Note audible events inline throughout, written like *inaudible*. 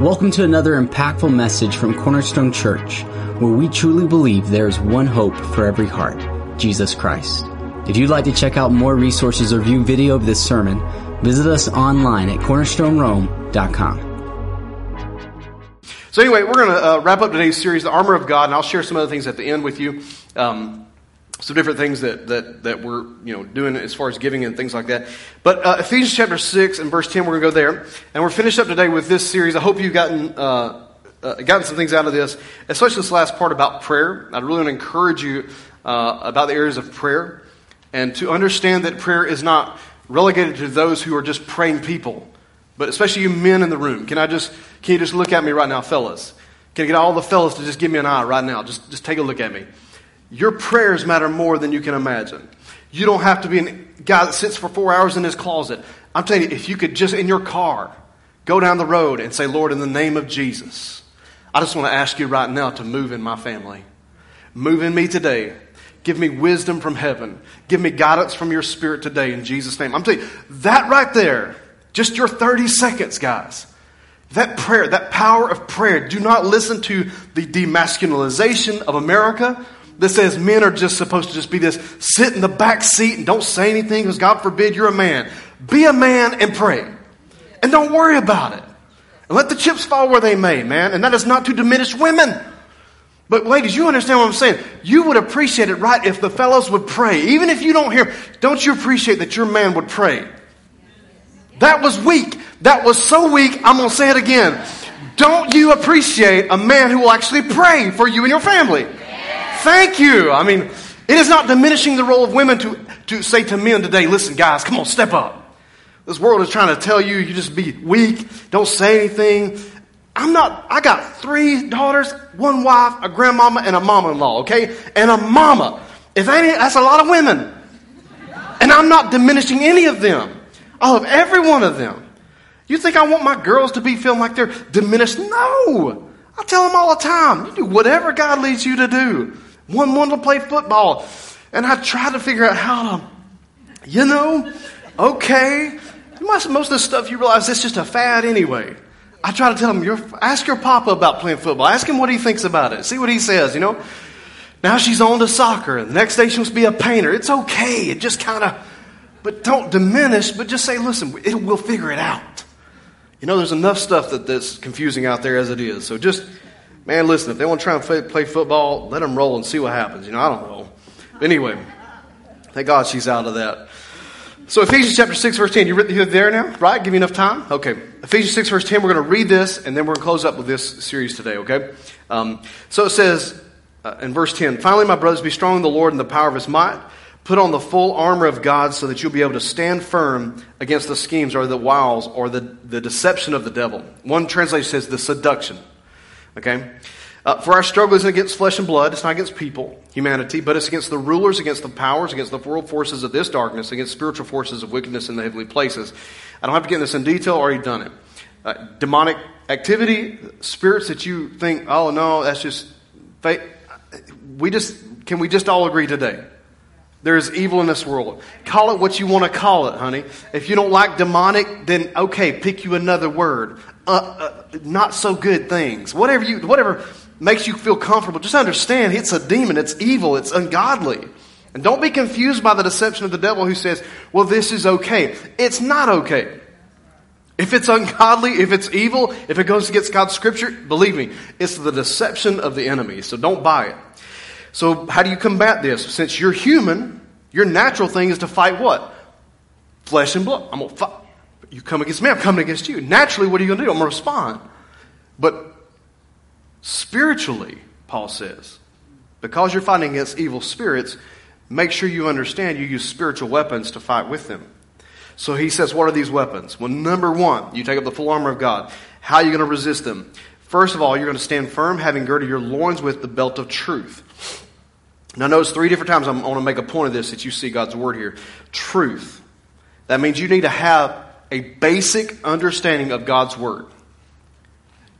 Welcome to another impactful message from Cornerstone Church, where we truly believe there is one hope for every heart Jesus Christ. If you'd like to check out more resources or view video of this sermon, visit us online at cornerstonerome.com. So anyway, we're going to uh, wrap up today's series, The Armor of God, and I'll share some other things at the end with you. Um, some different things that, that, that we're you know, doing as far as giving and things like that. But uh, Ephesians chapter 6 and verse 10, we're going to go there. And we're finished up today with this series. I hope you've gotten, uh, uh, gotten some things out of this, especially this last part about prayer. I really want to encourage you uh, about the areas of prayer and to understand that prayer is not relegated to those who are just praying people, but especially you men in the room. Can I just, can you just look at me right now, fellas? Can I get all the fellas to just give me an eye right now? Just, just take a look at me. Your prayers matter more than you can imagine. You don't have to be a guy that sits for four hours in his closet. I'm telling you, if you could just in your car go down the road and say, Lord, in the name of Jesus, I just want to ask you right now to move in my family. Move in me today. Give me wisdom from heaven. Give me guidance from your spirit today in Jesus' name. I'm telling you, that right there, just your 30 seconds, guys. That prayer, that power of prayer. Do not listen to the demasculinization of America that says men are just supposed to just be this sit in the back seat and don't say anything because God forbid you're a man. Be a man and pray. And don't worry about it. And let the chips fall where they may, man. And that is not to diminish women. But ladies, you understand what I'm saying? You would appreciate it, right, if the fellows would pray. Even if you don't hear, don't you appreciate that your man would pray? That was weak. That was so weak, I'm going to say it again. Don't you appreciate a man who will actually pray for you and your family? Thank you. I mean, it is not diminishing the role of women to, to say to men today, listen, guys, come on, step up. This world is trying to tell you, you just be weak, don't say anything. I'm not, I got three daughters, one wife, a grandmama, and a mama in law, okay? And a mama. If any, that's a lot of women. And I'm not diminishing any of them. I love every one of them. You think I want my girls to be feeling like they're diminished? No. I tell them all the time, you do whatever God leads you to do. One wanted to play football. And I tried to figure out how to, you know, okay. Most, of the stuff you realize it's just a fad anyway. I try to tell him, ask your papa about playing football. Ask him what he thinks about it. See what he says, you know. Now she's on to soccer. The next day she wants to be a painter. It's okay. It just kind of, but don't diminish, but just say, listen, it, we'll figure it out. You know, there's enough stuff that, that's confusing out there as it is. So just Man, listen, if they want to try and play football, let them roll and see what happens. You know, I don't know. But anyway, thank God she's out of that. So Ephesians chapter 6, verse 10. You're there now, right? Give me enough time? Okay. Ephesians 6, verse 10. We're going to read this, and then we're going to close up with this series today, okay? Um, so it says uh, in verse 10, Finally, my brothers, be strong in the Lord and the power of his might. Put on the full armor of God so that you'll be able to stand firm against the schemes or the wiles or the, the deception of the devil. One translation says the seduction. Okay? Uh, for our struggle isn't against flesh and blood, it's not against people, humanity, but it's against the rulers, against the powers, against the world forces of this darkness, against spiritual forces of wickedness in the heavenly places. I don't have to get into this in detail, already done it. Uh, demonic activity, spirits that you think, oh no, that's just fake. We just, can we just all agree today? There is evil in this world. Call it what you want to call it, honey. If you don't like demonic, then okay, pick you another word. Uh, uh, not so good things. Whatever you, whatever makes you feel comfortable, just understand it's a demon. It's evil. It's ungodly. And don't be confused by the deception of the devil who says, well, this is okay. It's not okay. If it's ungodly, if it's evil, if it goes against God's scripture, believe me, it's the deception of the enemy. So don't buy it. So, how do you combat this? Since you're human, your natural thing is to fight what? Flesh and blood. I'm going to fight. You come against me, I'm coming against you. Naturally, what are you going to do? I'm going to respond. But spiritually, Paul says, because you're fighting against evil spirits, make sure you understand you use spiritual weapons to fight with them. So he says, What are these weapons? Well, number one, you take up the full armor of God. How are you going to resist them? First of all, you're going to stand firm, having girded your loins with the belt of truth. Now, notice three different times i'm want to make a point of this that you see God's word here. Truth. That means you need to have a basic understanding of God's word.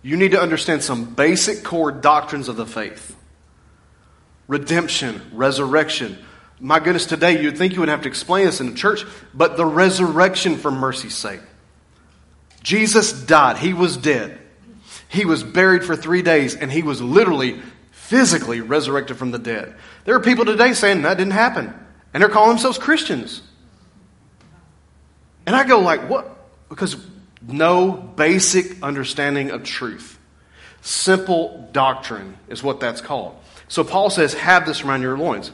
You need to understand some basic core doctrines of the faith redemption, resurrection. My goodness, today you'd think you would have to explain this in the church, but the resurrection for mercy's sake. Jesus died, he was dead. He was buried for three days, and he was literally, physically resurrected from the dead. There are people today saying that didn't happen, and they're calling themselves Christians. And I go like, what? Because no basic understanding of truth. Simple doctrine is what that's called. So Paul says, have this around your loins.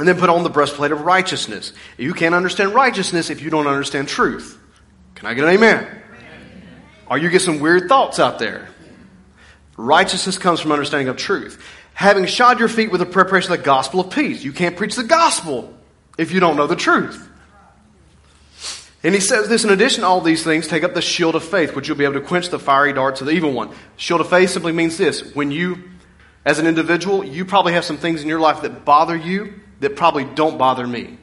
And then put on the breastplate of righteousness. You can't understand righteousness if you don't understand truth. Can I get an amen? Or you get some weird thoughts out there. Righteousness comes from understanding of truth. Having shod your feet with the preparation of the gospel of peace. You can't preach the gospel if you don't know the truth. And he says this in addition to all these things, take up the shield of faith, which you'll be able to quench the fiery darts of the evil one. Shield of faith simply means this when you, as an individual, you probably have some things in your life that bother you that probably don't bother me.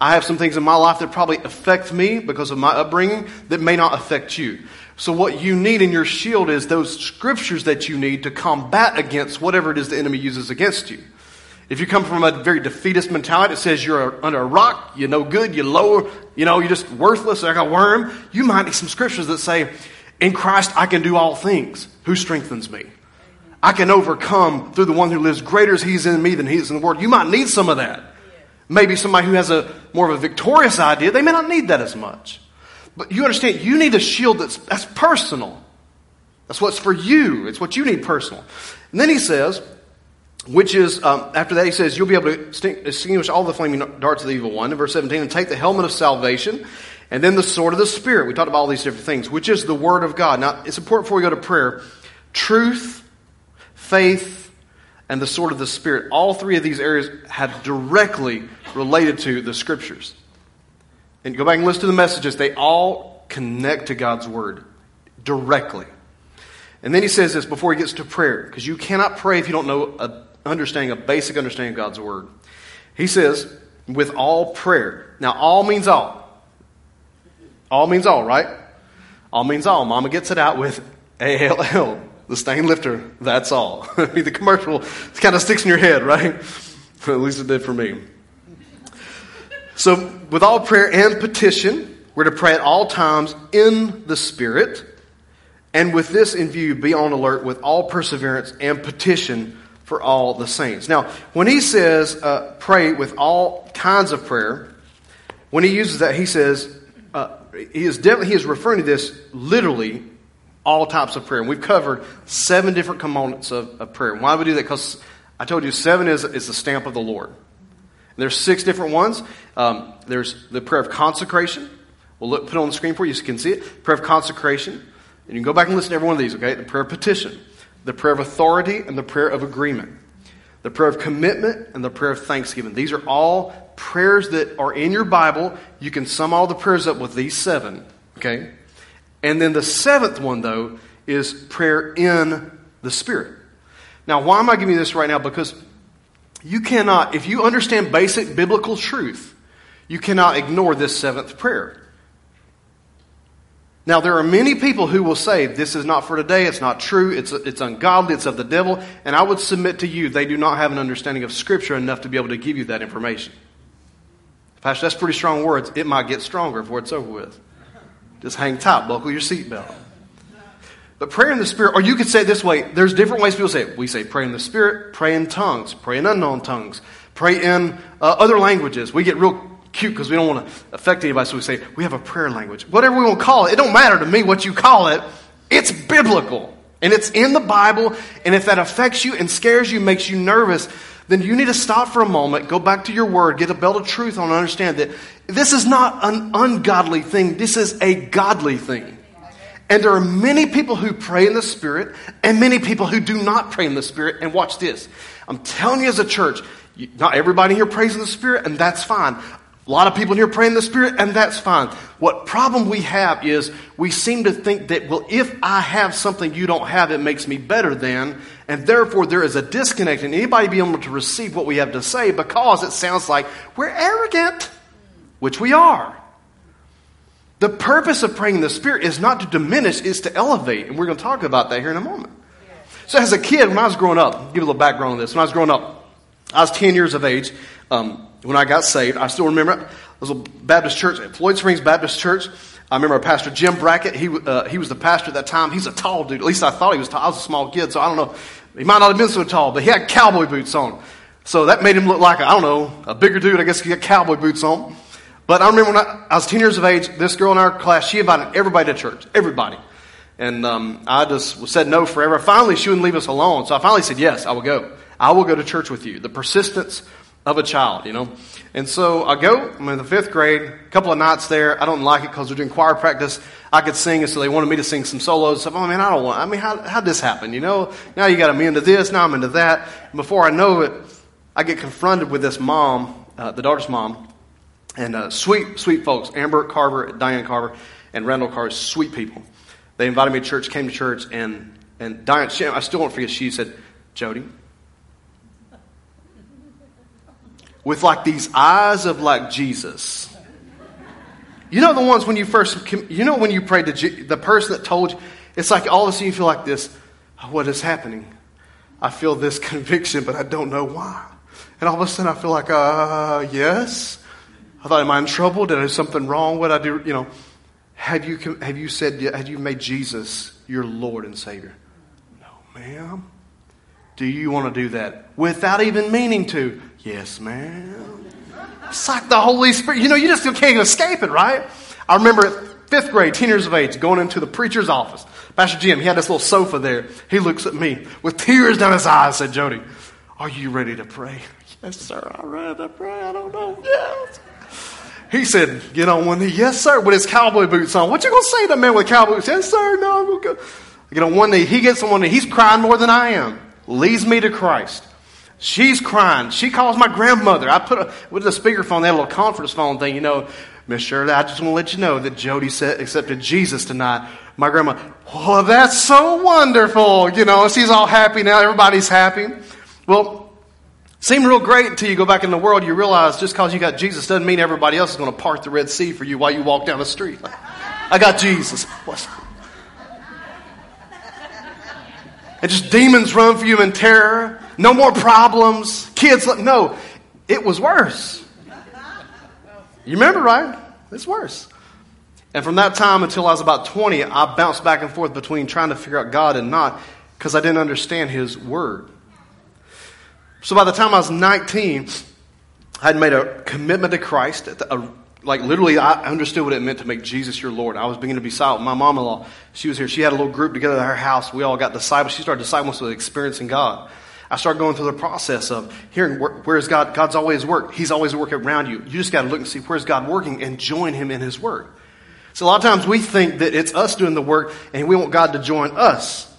I have some things in my life that probably affect me because of my upbringing that may not affect you. So, what you need in your shield is those scriptures that you need to combat against whatever it is the enemy uses against you. If you come from a very defeatist mentality that says you're under a rock, you're no good, you're lower, you know, you're just worthless like a worm, you might need some scriptures that say, In Christ I can do all things. Who strengthens me? I can overcome through the one who lives greater as he's in me than he is in the world. You might need some of that. Maybe somebody who has a more of a victorious idea, they may not need that as much. But you understand, you need a shield that's, that's personal. That's what's for you. It's what you need personal. And then he says, which is, um, after that, he says, You'll be able to extinguish all the flaming darts of the evil one. In verse 17, and take the helmet of salvation, and then the sword of the Spirit. We talked about all these different things, which is the Word of God. Now, it's important before we go to prayer truth, faith, and the sword of the Spirit. All three of these areas have directly related to the Scriptures. And go back and listen to the messages, they all connect to God's Word directly. And then he says this before he gets to prayer, because you cannot pray if you don't know a understanding, a basic understanding of God's word. He says, with all prayer. Now, all means all. All means all, right? All means all. Mama gets it out with A-L-L, the stain lifter. That's all. *laughs* I mean, the commercial kind of sticks in your head, right? *laughs* At least it did for me. So, with all prayer and petition, we're to pray at all times in the Spirit. And with this in view, be on alert with all perseverance and petition for all the saints. Now, when he says uh, pray with all kinds of prayer, when he uses that, he says uh, he is definitely he is referring to this literally all types of prayer. And we've covered seven different components of, of prayer. Why do we do that? Because I told you seven is, is the stamp of the Lord. There's six different ones. Um, there's the prayer of consecration. We'll look, put it on the screen for you so you can see it. Prayer of consecration. And you can go back and listen to every one of these, okay? The prayer of petition the prayer of authority, and the prayer of agreement. The prayer of commitment and the prayer of thanksgiving. These are all prayers that are in your Bible. You can sum all the prayers up with these seven, okay? And then the seventh one, though, is prayer in the Spirit. Now, why am I giving you this right now? Because you cannot, if you understand basic biblical truth, you cannot ignore this seventh prayer. Now, there are many people who will say, This is not for today, it's not true, it's, it's ungodly, it's of the devil. And I would submit to you, they do not have an understanding of Scripture enough to be able to give you that information. Pastor, that's pretty strong words. It might get stronger before it's over with. Just hang tight, buckle your seatbelt. But prayer in the Spirit, or you could say this way there's different ways people say it. We say pray in the Spirit, pray in tongues, pray in unknown tongues, pray in uh, other languages. We get real cute because we don't want to affect anybody, so we say we have a prayer language. Whatever we want to call it, it don't matter to me what you call it. It's biblical. And it's in the Bible, and if that affects you and scares you, makes you nervous, then you need to stop for a moment, go back to your word, get a belt of truth on, and understand that this is not an ungodly thing. This is a godly thing. And there are many people who pray in the Spirit and many people who do not pray in the Spirit. And watch this. I'm telling you as a church, not everybody here prays in the Spirit, and that's fine. A lot of people here pray in the Spirit, and that's fine. What problem we have is we seem to think that, well, if I have something you don't have, it makes me better than, and therefore there is a disconnect in anybody being able to receive what we have to say because it sounds like we're arrogant, which we are. The purpose of praying in the Spirit is not to diminish, it's to elevate, and we're going to talk about that here in a moment. So as a kid, when I was growing up, give a little background on this. When I was growing up, I was 10 years of age um, when I got saved. I still remember it. Was a Baptist church, Floyd Springs Baptist Church. I remember our Pastor Jim Brackett. He, uh, he was the pastor at that time. He's a tall dude. At least I thought he was tall. I was a small kid, so I don't know. He might not have been so tall, but he had cowboy boots on. So that made him look like, I don't know, a bigger dude. I guess he had cowboy boots on. But I remember when I, I was 10 years of age, this girl in our class, she invited everybody to church. Everybody. And um, I just said no forever. Finally, she wouldn't leave us alone. So I finally said, yes, I will go. I will go to church with you. The persistence of a child, you know. And so I go, I'm in the fifth grade, a couple of nights there. I don't like it because we're doing choir practice. I could sing, and so they wanted me to sing some solos. So, oh man, I don't want, I mean, how, how'd this happen? You know, now you got me into this, now I'm into that. And before I know it, I get confronted with this mom, uh, the daughter's mom, and uh, sweet, sweet folks, Amber Carver, Diane Carver, and Randall Carver, sweet people. They invited me to church, came to church, and, and Diane, she, I still won't forget, she said, Jody, with like these eyes of like Jesus. You know the ones when you first, you know when you prayed to G, the person that told you, it's like all of a sudden you feel like this, what is happening? I feel this *laughs* conviction, but I don't know why. And all of a sudden I feel like, uh, yes. I thought, am I in trouble? Did I do something wrong? What I do? You know, have you, have you said, have you made Jesus your Lord and Savior? No, ma'am. Do you want to do that without even meaning to? Yes, ma'am. It's like the Holy Spirit. You know, you just can't escape it, right? I remember fifth grade, 10 years of age, going into the preacher's office. Pastor Jim, he had this little sofa there. He looks at me with tears down his eyes, said, Jody, are you ready to pray? Yes, sir, I'm ready to pray. I don't know. Yes. He said, get on one knee. Yes, sir, with his cowboy boots on. What you going to say to a man with cowboy boots? Yes, sir, no, I'm going to go. Get on one knee. He gets on one knee. He's crying more than I am. Leads me to Christ. She's crying. She calls my grandmother. I put a, with the speakerphone, a little conference phone thing, you know. Miss Shirley, I just want to let you know that Jody said, accepted Jesus tonight. My grandma, oh, that's so wonderful. You know, she's all happy now. Everybody's happy. Well, Seemed real great until you go back in the world, you realize just because you got Jesus doesn't mean everybody else is going to part the Red Sea for you while you walk down the street. I got Jesus. And just demons run for you in terror. No more problems. Kids, no, it was worse. You remember, right? It's worse. And from that time until I was about 20, I bounced back and forth between trying to figure out God and not because I didn't understand His Word. So by the time I was 19, I had made a commitment to Christ. A, uh, like literally, I understood what it meant to make Jesus your Lord. I was beginning to be silent. My mom-in-law, she was here. She had a little group together at her house. We all got disciples. She started disciples with experiencing God. I started going through the process of hearing where, is God? God's always worked. He's always working around you. You just got to look and see where's God working and join Him in His work. So a lot of times we think that it's us doing the work and we want God to join us.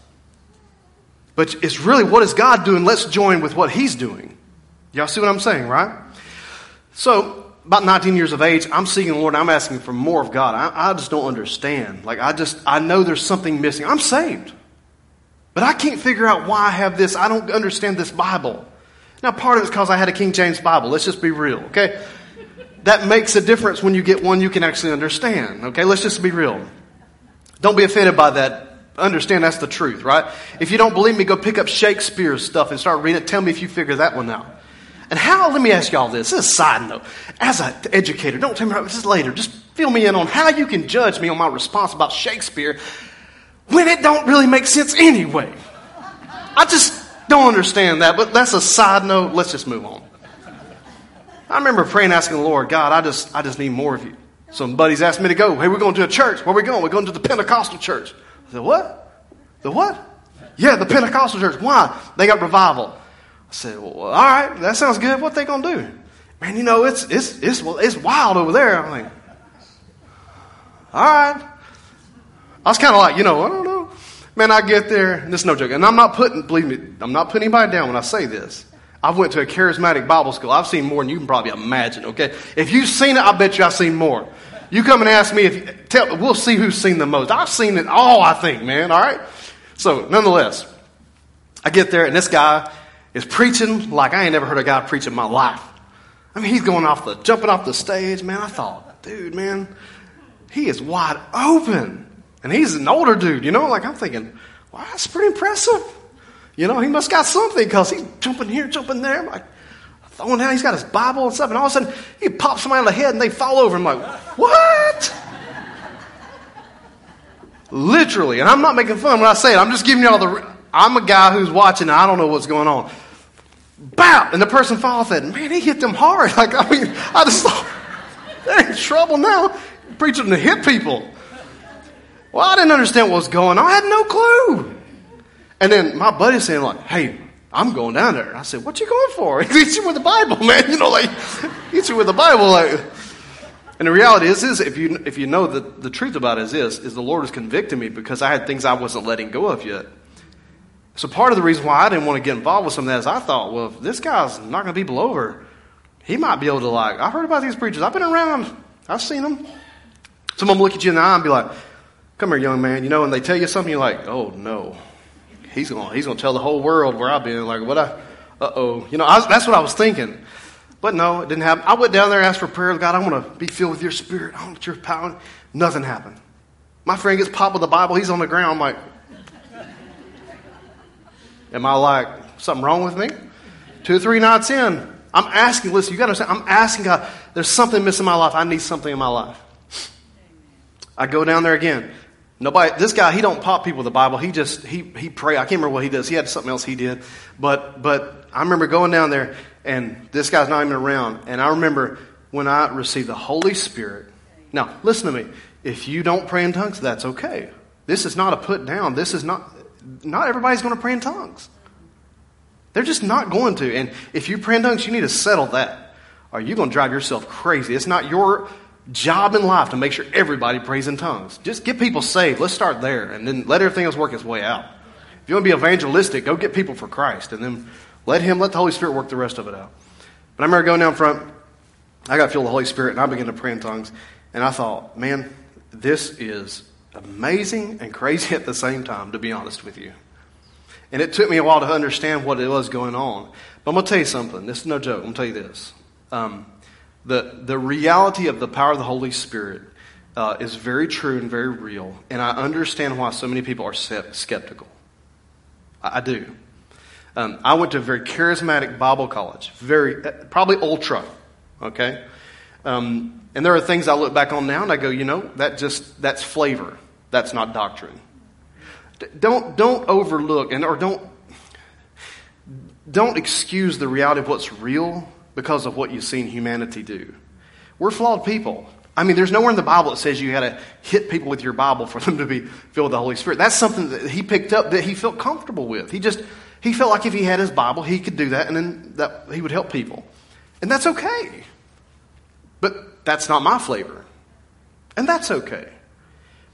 But it's really what is God doing? Let's join with what He's doing. Y'all see what I'm saying, right? So, about 19 years of age, I'm seeking the Lord I'm asking for more of God. I, I just don't understand. Like, I just, I know there's something missing. I'm saved. But I can't figure out why I have this. I don't understand this Bible. Now, part of it's because I had a King James Bible. Let's just be real, okay? That makes a difference when you get one you can actually understand, okay? Let's just be real. Don't be offended by that understand that's the truth, right? If you don't believe me, go pick up Shakespeare's stuff and start reading it. Tell me if you figure that one out. And how, let me ask y'all this. This is a side note. As an educator, don't tell me this is later. Just fill me in on how you can judge me on my response about Shakespeare when it don't really make sense anyway. I just don't understand that, but that's a side note. Let's just move on. I remember praying, asking the Lord, God, I just, I just need more of you. Some buddies asked me to go. Hey, we're going to a church. Where we going? We're going to the Pentecostal church. The what? The what? Yeah, the Pentecostal church. Why? They got revival. I said, well, all right, that sounds good. What they gonna do? Man, you know, it's it's it's it's wild over there. I'm like, all right. I was kind of like, you know, I don't know. Man, I get there, and this is no joke. And I'm not putting, believe me, I'm not putting anybody down when I say this. I've went to a charismatic Bible school. I've seen more than you can probably imagine, okay? If you've seen it, I bet you I've seen more. You come and ask me if tell, we'll see who's seen the most. I've seen it all, I think, man. All right. So, nonetheless, I get there and this guy is preaching like I ain't never heard a guy preach in my life. I mean, he's going off the jumping off the stage, man. I thought, dude, man, he is wide open, and he's an older dude. You know, like I'm thinking, wow, that's pretty impressive. You know, he must got something because he's jumping here, jumping there. I'm like, Oh, throwing down. He's got his Bible and stuff, and all of a sudden he pops somebody on the head and they fall over. I'm like, what? Literally, and I'm not making fun when I say it. I'm just giving you all the. I'm a guy who's watching. I don't know what's going on. Bow, and the person falls. Said, "Man, he hit them hard." *laughs* Like I mean, I just thought they're in trouble now. Preaching to hit people. Well, I didn't understand what was going on. I had no clue. And then my buddy saying like, "Hey, I'm going down there." I said, "What you going for?" *laughs* He you with the Bible, man. You know, like *laughs* hits you with the Bible, like. And the reality is, is if you if you know the, the truth about it is this, is the Lord was convicting me because I had things I wasn't letting go of yet. So part of the reason why I didn't want to get involved with some of that is I thought, well, this guy's not going to be over, he might be able to like. I've heard about these preachers. I've been around. I've seen them. Some of them look at you in the eye and be like, "Come here, young man," you know, and they tell you something. You're like, "Oh no, he's going he's to tell the whole world where I've been." Like, what I, uh oh, you know, I, that's what I was thinking. But no, it didn't happen. I went down there, asked for prayer. God, I want to be filled with your spirit. I want your power. Nothing happened. My friend gets popped with the Bible. He's on the ground. I'm like, am I like, something wrong with me? Two or three nights in, I'm asking, listen, you got to understand, I'm asking God, there's something missing in my life. I need something in my life. I go down there again. Nobody, this guy, he don't pop people with the Bible. He just, he, he pray. I can't remember what he does. He had something else he did. But, but I remember going down there and this guy's not even around. And I remember when I received the Holy Spirit. Now, listen to me. If you don't pray in tongues, that's okay. This is not a put down. This is not, not everybody's going to pray in tongues. They're just not going to. And if you pray in tongues, you need to settle that. Or you're going to drive yourself crazy. It's not your job in life to make sure everybody prays in tongues. Just get people saved. Let's start there. And then let everything else work its way out. If you want to be evangelistic, go get people for Christ. And then let Him, let the Holy Spirit work the rest of it out. But I remember going down front, I got filled with the Holy Spirit, and I began to pray in tongues. And I thought, man, this is amazing and crazy *laughs* at the same time, to be honest with you. And it took me a while to understand what it was going on. But I'm going to tell you something. This is no joke. I'm going to tell you this. Um, the, the reality of the power of the Holy Spirit uh, is very true and very real. And I understand why so many people are skeptical. I, I do. Um, I went to a very charismatic Bible college, very uh, probably ultra, okay. Um, and there are things I look back on now and I go, you know, that just that's flavor. That's not doctrine. D- don't don't overlook and or don't don't excuse the reality of what's real because of what you've seen humanity do. We're flawed people. I mean, there's nowhere in the Bible that says you had to hit people with your Bible for them to be filled with the Holy Spirit. That's something that he picked up that he felt comfortable with. He just he felt like if he had his Bible, he could do that and then that he would help people. And that's okay. But that's not my flavor. And that's okay.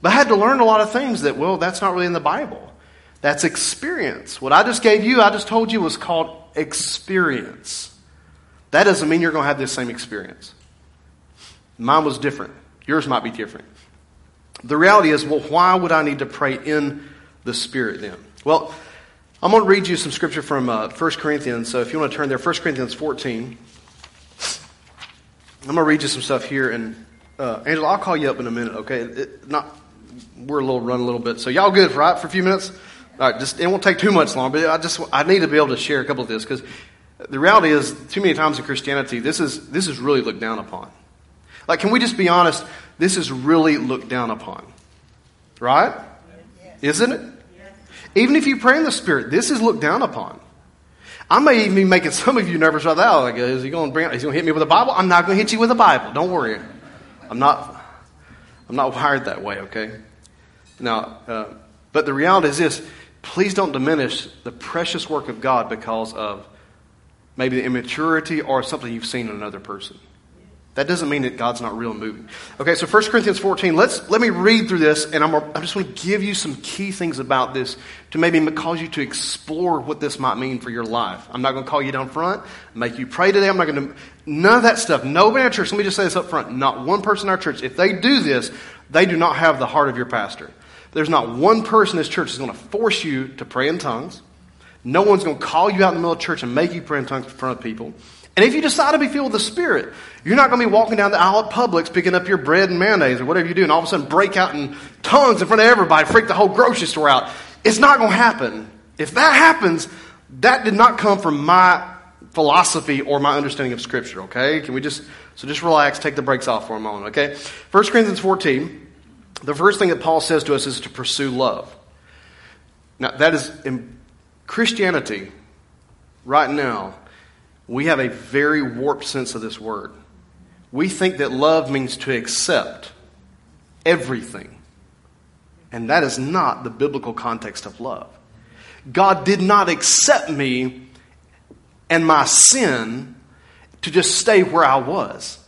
But I had to learn a lot of things that, well, that's not really in the Bible. That's experience. What I just gave you, I just told you, was called experience. That doesn't mean you're going to have this same experience. Mine was different. Yours might be different. The reality is, well, why would I need to pray in the Spirit then? Well, I'm going to read you some scripture from uh, 1 Corinthians. So if you want to turn there, 1 Corinthians 14. I'm going to read you some stuff here. And uh, Angela, I'll call you up in a minute, okay? It, not, we're a little run a little bit. So y'all good, right, for a few minutes? All right, just, it won't take too much long, but I just, I need to be able to share a couple of this because the reality is, too many times in Christianity, this is, this is really looked down upon. Like, can we just be honest? This is really looked down upon. Right? Isn't it? Even if you pray in the Spirit, this is looked down upon. I may even be making some of you nervous right now. Like, is he going to going to hit me with a Bible? I'm not going to hit you with a Bible. Don't worry. I'm not. I'm not wired that way. Okay. Now, uh, but the reality is this: please don't diminish the precious work of God because of maybe the immaturity or something you've seen in another person. That doesn't mean that God's not real and moving. Okay, so 1 Corinthians 14, let's, let me read through this, and I'm, I just want to give you some key things about this to maybe cause you to explore what this might mean for your life. I'm not going to call you down front, make you pray today. I'm not going to, none of that stuff. Nobody in our church, let me just say this up front, not one person in our church, if they do this, they do not have the heart of your pastor. There's not one person in this church that's going to force you to pray in tongues. No one's going to call you out in the middle of church and make you pray in tongues in front of people. And if you decide to be filled with the Spirit, you're not going to be walking down the aisle at Publix picking up your bread and mayonnaise or whatever you do and all of a sudden break out in tongues in front of everybody, freak the whole grocery store out. It's not going to happen. If that happens, that did not come from my philosophy or my understanding of Scripture, okay? Can we just, so just relax, take the brakes off for a moment, okay? 1 Corinthians 14, the first thing that Paul says to us is to pursue love. Now, that is Christianity, right now, we have a very warped sense of this word. We think that love means to accept everything. And that is not the biblical context of love. God did not accept me and my sin to just stay where I was.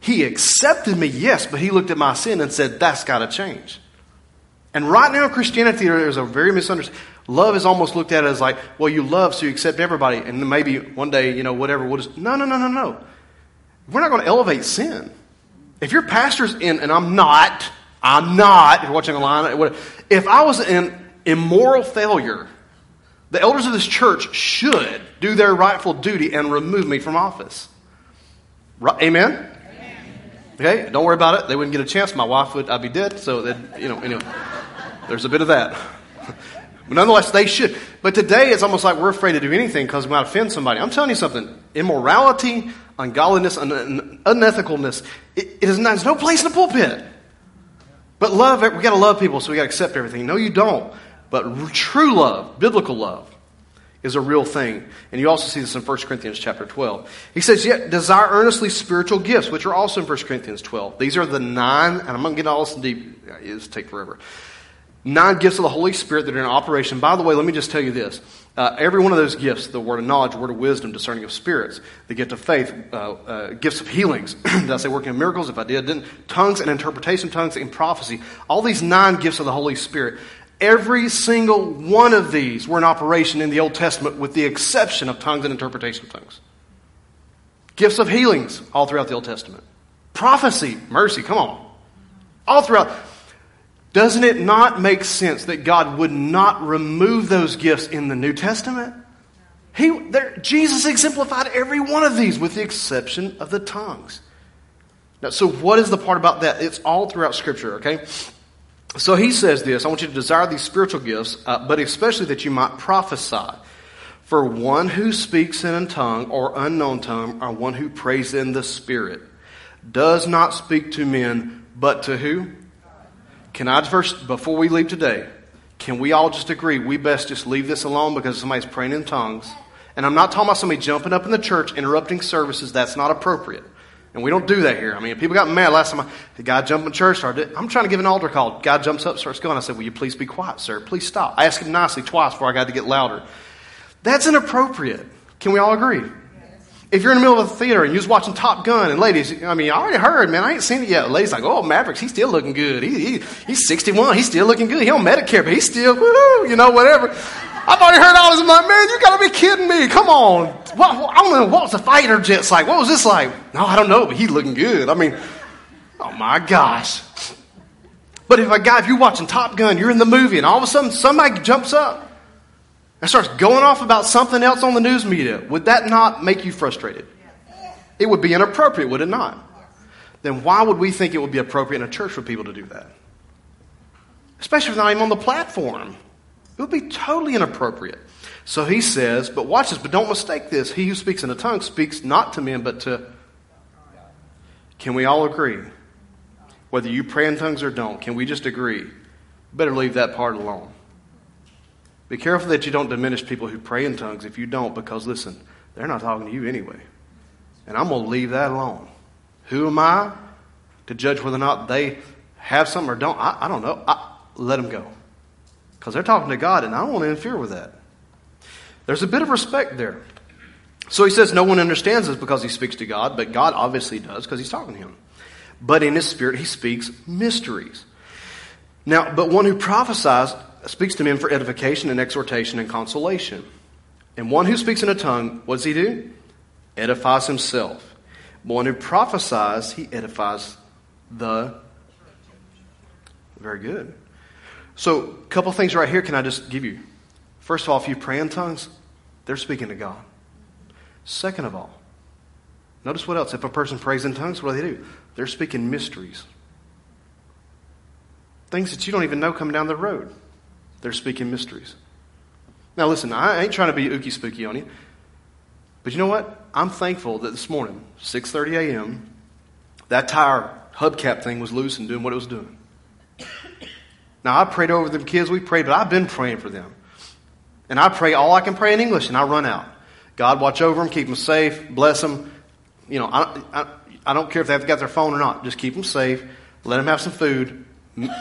He accepted me, yes, but he looked at my sin and said, that's got to change. And right now, Christianity, there's a very misunderstanding. Love is almost looked at as like, well, you love, so you accept everybody, and maybe one day, you know, whatever. We'll just, no, no, no, no, no. We're not going to elevate sin. If your pastor's in, and I'm not, I'm not, if you're watching online, if I was in immoral failure, the elders of this church should do their rightful duty and remove me from office. Right, amen? Okay, don't worry about it. They wouldn't get a chance. My wife would, I'd be dead. So, that, you know, anyway, there's a bit of that. But *laughs* nonetheless, they should. But today, it's almost like we're afraid to do anything because we might offend somebody. I'm telling you something. Immorality, ungodliness, un- unethicalness, it, it is not, there's no place in the pulpit. But love, we got to love people, so we got to accept everything. No, you don't. But true love, biblical love, is a real thing. And you also see this in 1 Corinthians chapter 12. He says, Yet desire earnestly spiritual gifts, which are also in 1 Corinthians 12. These are the nine, and I'm going to get all this in deep, uh, it'll take forever. Nine gifts of the Holy Spirit that are in operation. By the way, let me just tell you this. Uh, every one of those gifts, the word of knowledge, word of wisdom, discerning of spirits, the gift of faith, uh, uh, gifts of healings, *clears throat* did I say working miracles? If I did, didn't. Tongues and interpretation, tongues and prophecy. All these nine gifts of the Holy Spirit. Every single one of these were in operation in the Old Testament with the exception of tongues and interpretation of tongues. Gifts of healings all throughout the Old Testament. Prophecy, mercy, come on. All throughout. Doesn't it not make sense that God would not remove those gifts in the New Testament? He, there, Jesus exemplified every one of these with the exception of the tongues. Now, so what is the part about that? It's all throughout Scripture, okay? So he says this I want you to desire these spiritual gifts, uh, but especially that you might prophesy. For one who speaks in a tongue or unknown tongue, or one who prays in the Spirit, does not speak to men, but to who? Can I first, before we leave today, can we all just agree we best just leave this alone because somebody's praying in tongues? And I'm not talking about somebody jumping up in the church, interrupting services. That's not appropriate. And we don't do that here. I mean, people got mad last time. I, the guy jumped in church, started. I'm trying to give an altar call. Guy jumps up, starts going. I said, "Will you please be quiet, sir? Please stop." I asked him nicely twice before I got to get louder. That's inappropriate. Can we all agree? If you're in the middle of a theater and you're just watching Top Gun, and ladies, I mean, I already heard, man, I ain't seen it yet. Ladies like, oh, Mavericks, he's still looking good. He, he, he's 61, he's still looking good. He on Medicare, but he's still, you know, whatever. I've already heard all this. I'm like, man, you gotta be kidding me. Come on. What, I don't know, what was the fighter jets like? What was this like? No, I don't know, but he's looking good. I mean, oh my gosh. But if a guy, if you're watching Top Gun, you're in the movie, and all of a sudden somebody jumps up and starts going off about something else on the news media, would that not make you frustrated? It would be inappropriate, would it not? Then why would we think it would be appropriate in a church for people to do that? Especially if they're not even on the platform. It would be totally inappropriate. So he says, but watch this, but don't mistake this. He who speaks in a tongue speaks not to men, but to. Can we all agree? Whether you pray in tongues or don't, can we just agree? Better leave that part alone. Be careful that you don't diminish people who pray in tongues if you don't, because listen, they're not talking to you anyway. And I'm going to leave that alone. Who am I to judge whether or not they have something or don't? I, I don't know. I, let them go. Because they're talking to God, and I don't want to interfere with that. There's a bit of respect there. So he says no one understands this because he speaks to God, but God obviously does because he's talking to him. But in his spirit, he speaks mysteries. Now, but one who prophesies speaks to men for edification and exhortation and consolation. And one who speaks in a tongue, what does he do? Edifies himself. One who prophesies, he edifies the. Very good. So, a couple things right here can I just give you? First of all, if you pray in tongues, they're speaking to God. Second of all, notice what else. If a person prays in tongues, what do they do? They're speaking mysteries. Things that you don't even know come down the road. They're speaking mysteries. Now, listen, I ain't trying to be ooky spooky on you. But you know what? I'm thankful that this morning, 6:30 a.m., that tire hubcap thing was loose and doing what it was doing. Now I prayed over them kids. We prayed, but I've been praying for them, and I pray all I can pray in English, and I run out. God, watch over them, keep them safe, bless them. You know, I, I, I don't care if they've got their phone or not. Just keep them safe. Let them have some food.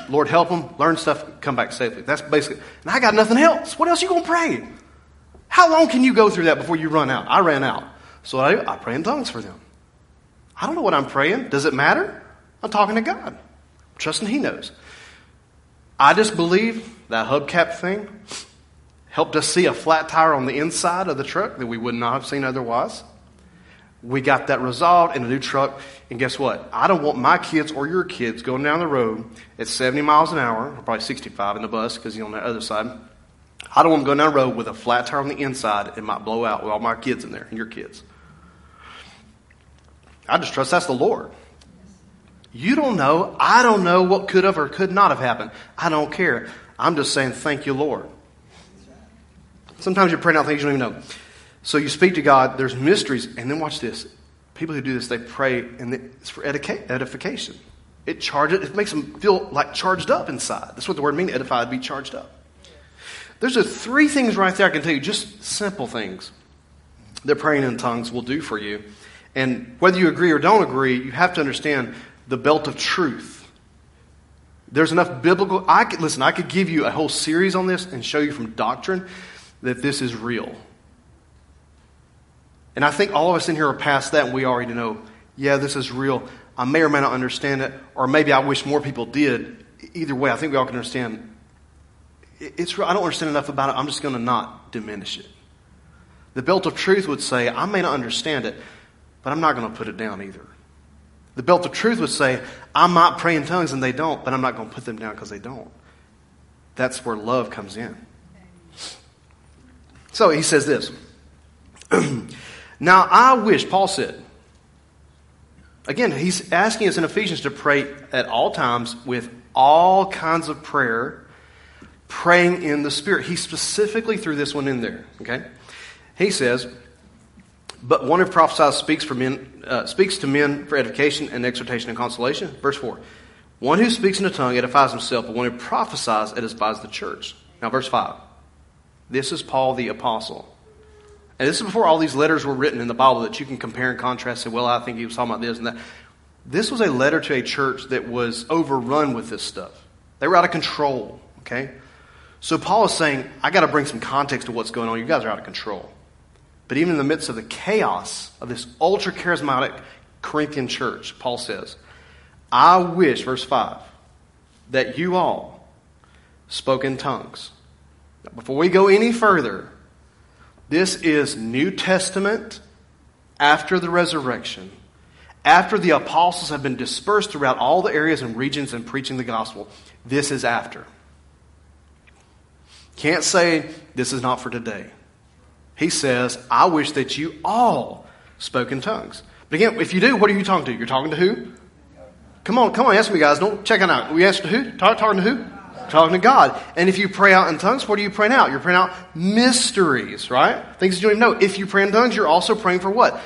Lord, help them learn stuff, come back safely. That's basically. And I got nothing else. What else you gonna pray? How long can you go through that before you run out? I ran out. So I, I pray in tongues for them. I don't know what I'm praying. Does it matter? I'm talking to God. I'm trusting He knows. I just believe that hubcap thing helped us see a flat tire on the inside of the truck that we would not have seen otherwise. We got that resolved in a new truck. And guess what? I don't want my kids or your kids going down the road at 70 miles an hour, or probably 65 in the bus because you're on the other side. I don't want them going down the road with a flat tire on the inside. It might blow out with all my kids in there and your kids. I just trust that's the Lord. You don't know. I don't know what could have or could not have happened. I don't care. I'm just saying, thank you, Lord. Sometimes you're praying out things you don't even know. So you speak to God, there's mysteries, and then watch this. People who do this, they pray, and it's for edification. It charges, it makes them feel like charged up inside. That's what the word means, edified, be charged up. There's a three things right there I can tell you, just simple things that praying in tongues will do for you. And whether you agree or don't agree, you have to understand the belt of truth. There's enough biblical. I could, listen, I could give you a whole series on this and show you from doctrine that this is real. And I think all of us in here are past that and we already know, yeah, this is real. I may or may not understand it, or maybe I wish more people did. Either way, I think we all can understand. It's real. I don't understand enough about it. I'm just going to not diminish it. The belt of truth would say, I may not understand it, but I'm not going to put it down either. The belt of truth would say, I might pray in tongues and they don't, but I'm not going to put them down because they don't. That's where love comes in. So he says this. *clears throat* now I wish, Paul said, again, he's asking us in Ephesians to pray at all times with all kinds of prayer, praying in the Spirit. He specifically threw this one in there, okay? He says, but one who prophesies speaks, for men, uh, speaks to men for edification and exhortation and consolation. Verse 4. One who speaks in a tongue edifies himself, but one who prophesies edifies the church. Now, verse 5. This is Paul the apostle. And this is before all these letters were written in the Bible that you can compare and contrast and say, well, I think he was talking about this and that. This was a letter to a church that was overrun with this stuff. They were out of control, okay? So Paul is saying, I got to bring some context to what's going on. You guys are out of control. But even in the midst of the chaos of this ultra charismatic Corinthian church, Paul says, I wish, verse 5, that you all spoke in tongues. Now, before we go any further, this is New Testament after the resurrection, after the apostles have been dispersed throughout all the areas and regions and preaching the gospel. This is after. Can't say this is not for today. He says, I wish that you all spoke in tongues. But again, if you do, what are you talking to? You're talking to who? Come on, come on, answer me, guys. Don't check it out. We answer to who? Talk, talking to who? Talking to God. And if you pray out in tongues, what are you praying out? You're praying out mysteries, right? Things you don't even know. If you pray in tongues, you're also praying for what?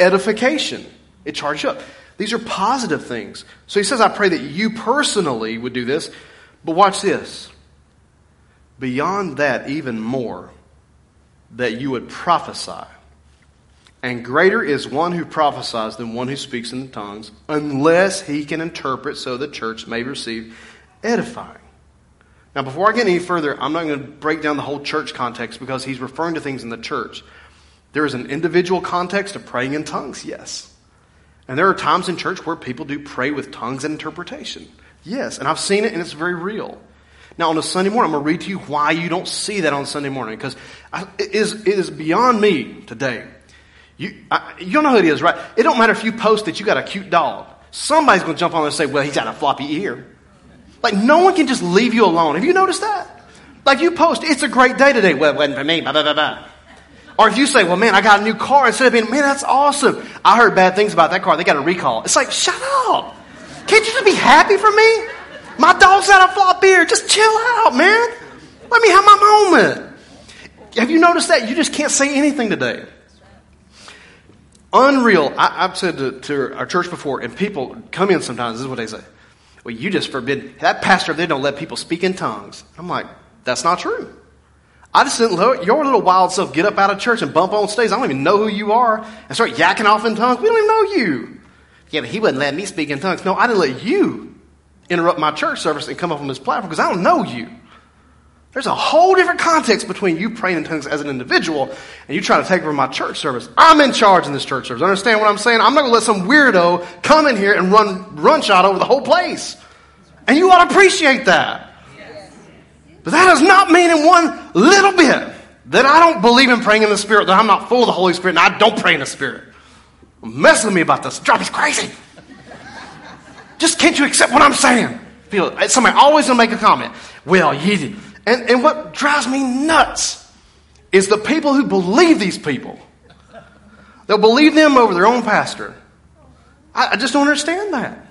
Edification. It charges up. These are positive things. So he says, I pray that you personally would do this. But watch this. Beyond that, even more, that you would prophesy. And greater is one who prophesies than one who speaks in the tongues, unless he can interpret so the church may receive edifying. Now, before I get any further, I'm not going to break down the whole church context because he's referring to things in the church. There is an individual context of praying in tongues, yes. And there are times in church where people do pray with tongues and interpretation. Yes, and I've seen it and it's very real. Now, on a Sunday morning, I'm going to read to you why you don't see that on Sunday morning because it is, it is beyond me today. You, I, you don't know who it is, right? It don't matter if you post that you got a cute dog. Somebody's going to jump on there and say, well, he's got a floppy ear. Like, no one can just leave you alone. Have you noticed that? Like, you post, it's a great day today. Well, it wasn't for me, blah, blah, blah, blah. Or if you say, well, man, I got a new car, instead of being, man, that's awesome. I heard bad things about that car. They got a recall. It's like, shut up. Can't you just be happy for me? My dog's got a flop beard. Just chill out, man. Let me have my moment. Have you noticed that? You just can't say anything today. Unreal. I, have said to, to, our church before, and people come in sometimes, this is what they say. Well, you just forbid, that pastor, they don't let people speak in tongues. I'm like, that's not true. I just didn't let your little wild self get up out of church and bump on stage. I don't even know who you are and start yakking off in tongues. We don't even know you. Yeah, but he wouldn't let me speak in tongues. No, I didn't let you interrupt my church service and come up on this platform because I don't know you. There's a whole different context between you praying in tongues as an individual and you trying to take over my church service. I'm in charge in this church service. Understand what I'm saying? I'm not going to let some weirdo come in here and run run shot over the whole place. And you ought to appreciate that. But that does not mean in one little bit that I don't believe in praying in the Spirit, that I'm not full of the Holy Spirit, and I don't pray in the Spirit. Mess with me about this. Drive me crazy. Just can't you accept what I'm saying? Feel Somebody always gonna make a comment. Well, you and, and what drives me nuts is the people who believe these people. They'll believe them over their own pastor. I, I just don't understand that.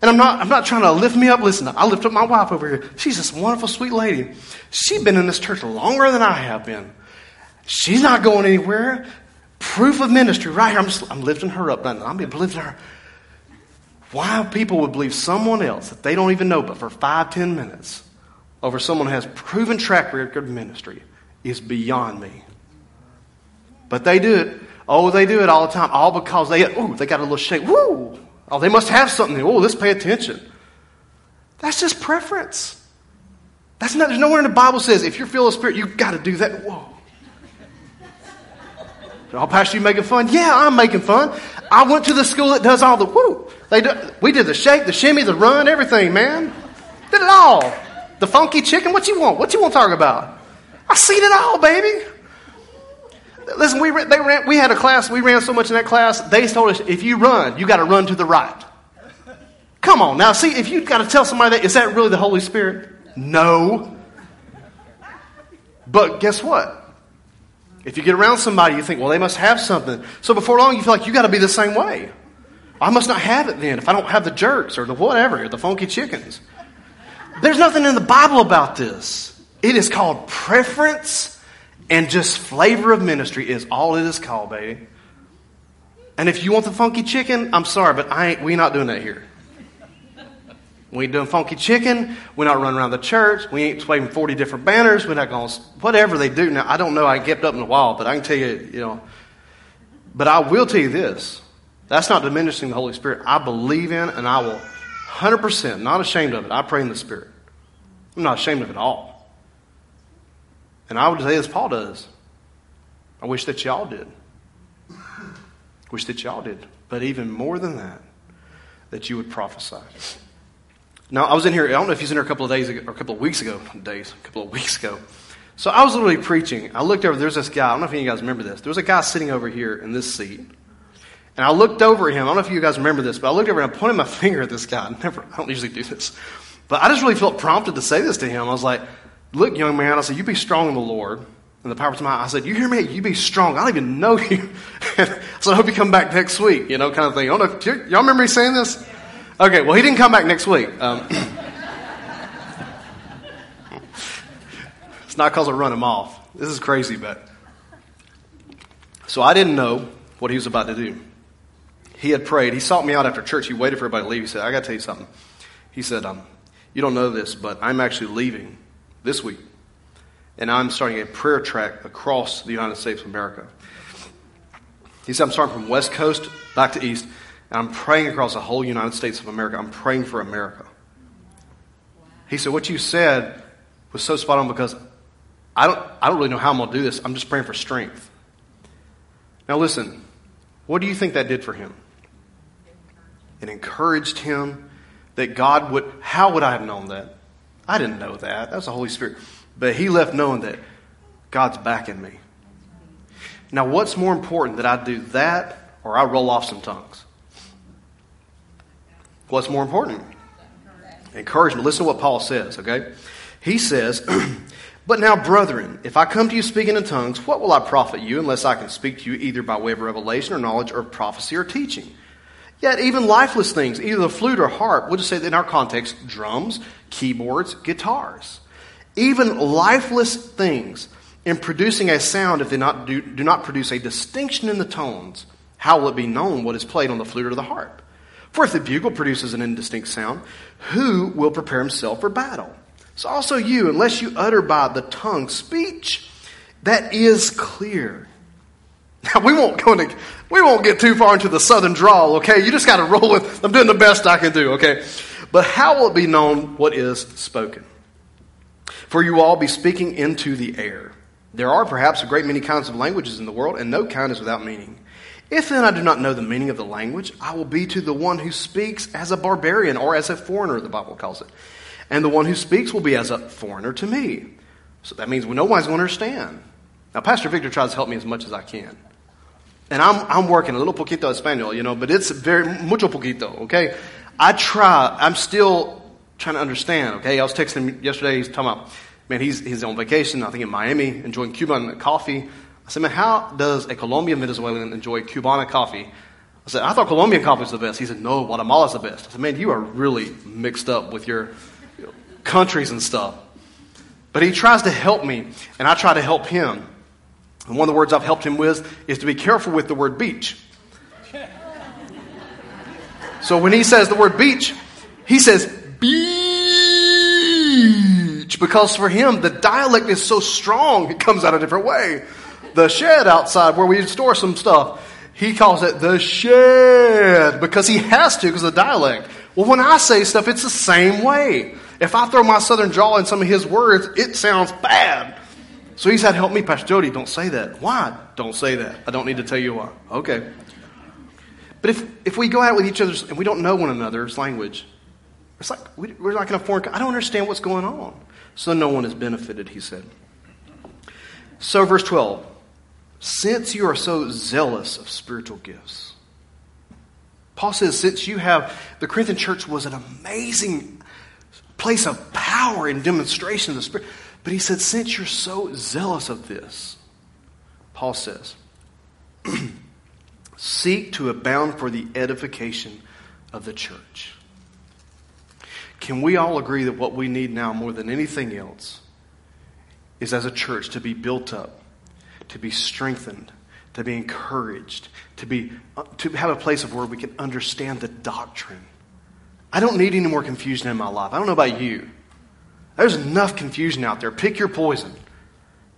And I'm not, I'm not trying to lift me up. Listen, I lift up my wife over here. She's this wonderful, sweet lady. She's been in this church longer than I have been. She's not going anywhere. Proof of ministry right here. I'm, just, I'm lifting her up. I'm lifting her. Why people would believe someone else that they don't even know but for five, ten minutes over someone who has proven track record of ministry is beyond me. But they do it. Oh, they do it all the time, all because they, ooh, they got a little shake. Woo! Oh, they must have something. Oh, let's pay attention. That's just preference. That's not, there's nowhere in the Bible says if you're filled with spirit, you've got to do that. Whoa. Oh, Pastor, you making fun? Yeah, I'm making fun. I went to the school that does all the woo. They do, we did the shake, the shimmy, the run, everything, man. Did it all. The funky chicken. What you want? What you want to talk about? I seen it all, baby. Listen, we, they ran, we had a class, we ran so much in that class, they told us if you run, you got to run to the right. Come on. Now, see, if you've got to tell somebody that, is that really the Holy Spirit? No. But guess what? If you get around somebody, you think, well, they must have something. So before long, you feel like you got to be the same way. I must not have it then if I don't have the jerks or the whatever, or the funky chickens. There's nothing in the Bible about this. It is called preference and just flavor of ministry is all it is called, baby. And if you want the funky chicken, I'm sorry, but I ain't, we not doing that here. We ain't doing funky chicken. We're not running around the church. We ain't waving 40 different banners. We're not going to, whatever they do. Now, I don't know. I kept up in a while, but I can tell you, you know. But I will tell you this. That's not diminishing the Holy Spirit. I believe in and I will 100%, not ashamed of it. I pray in the Spirit. I'm not ashamed of it all. And I would say, as Paul does, I wish that y'all did. Wish that y'all did. But even more than that, that you would prophesy. Now, I was in here, I don't know if you was in here a couple of days ago, or a couple of weeks ago, days, a couple of *laughs* weeks ago. So I was literally preaching. I looked over, there's this guy, I don't know if any of you guys remember this. There was a guy sitting over here in this seat. And I looked over at him. I don't know if you guys remember this, but I looked over and I pointed my *laughs* finger at this guy. I never, I don't usually do this. But I just really felt prompted to say this to him. I was like, Look, young man, I said, You be strong in the Lord and the power of my I said, You hear me? You be strong. I don't even know *laughs* you. so I hope you come back next week, you know, kind of thing. I don't know if, y'all remember me saying this? Okay, well, he didn't come back next week. Um, *laughs* it's not because I run him off. This is crazy, but. So I didn't know what he was about to do. He had prayed. He sought me out after church. He waited for everybody to leave. He said, I got to tell you something. He said, um, You don't know this, but I'm actually leaving this week. And I'm starting a prayer track across the United States of America. He said, I'm starting from West Coast back to East, and I'm praying across the whole United States of America. I'm praying for America. He said, What you said was so spot on because I don't, I don't really know how I'm going to do this. I'm just praying for strength. Now, listen, what do you think that did for him? It encouraged him that God would, how would I have known that? I didn't know that. That's the Holy Spirit. But he left knowing that God's backing me. Now, what's more important that I do that or I roll off some tongues? What's more important? Encouragement. Listen to what Paul says, okay? He says, *clears throat* But now, brethren, if I come to you speaking in tongues, what will I profit you unless I can speak to you either by way of revelation or knowledge or prophecy or teaching? Yet even lifeless things, either the flute or harp, we'll just say that in our context, drums, keyboards, guitars. Even lifeless things in producing a sound if they not do, do not produce a distinction in the tones? How will it be known what is played on the flute or the harp? For if the bugle produces an indistinct sound, who will prepare himself for battle? So also you, unless you utter by the tongue speech that is clear. Now *laughs* we won't go into, we won't get too far into the southern drawl, okay? You just got to roll with. I'm doing the best I can do, okay? But how will it be known what is spoken? For you all be speaking into the air. There are perhaps a great many kinds of languages in the world, and no kind is without meaning. If then I do not know the meaning of the language, I will be to the one who speaks as a barbarian or as a foreigner, the Bible calls it. And the one who speaks will be as a foreigner to me. So that means no one's going to understand. Now, Pastor Victor tries to help me as much as I can. And I'm, I'm working a little poquito Espanol, you know, but it's very, mucho poquito, okay? I try, I'm still trying to understand, okay? I was texting him yesterday, he's talking about, man, he's, he's on vacation, I think in Miami, enjoying Cuban coffee. I said, man, how does a Colombian Venezuelan enjoy Cubana coffee? I said, I thought Colombian coffee was the best. He said, no, Guatemala's the best. I said, man, you are really mixed up with your countries and stuff. But he tries to help me, and I try to help him. And one of the words I've helped him with is to be careful with the word beach. So when he says the word beach, he says beach because for him the dialect is so strong it comes out a different way the shed outside where we store some stuff. He calls it the shed because he has to because of the dialect. Well, when I say stuff, it's the same way. If I throw my southern drawl in some of his words, it sounds bad. So he said, Help me, Pastor Jody, don't say that. Why? Don't say that. I don't need to tell you why. Okay. But if, if we go out with each other and we don't know one another's language, it's like we, are like in a foreign I don't understand what's going on. So no one is benefited, he said. So, verse 12 since you are so zealous of spiritual gifts. Paul says, since you have, the Corinthian church was an amazing place of power and demonstration of the Spirit. But he said, since you're so zealous of this, Paul says, *clears throat* seek to abound for the edification of the church. Can we all agree that what we need now more than anything else is as a church to be built up to be strengthened, to be encouraged, to, be, uh, to have a place of where we can understand the doctrine. I don't need any more confusion in my life. I don't know about you. There's enough confusion out there. Pick your poison.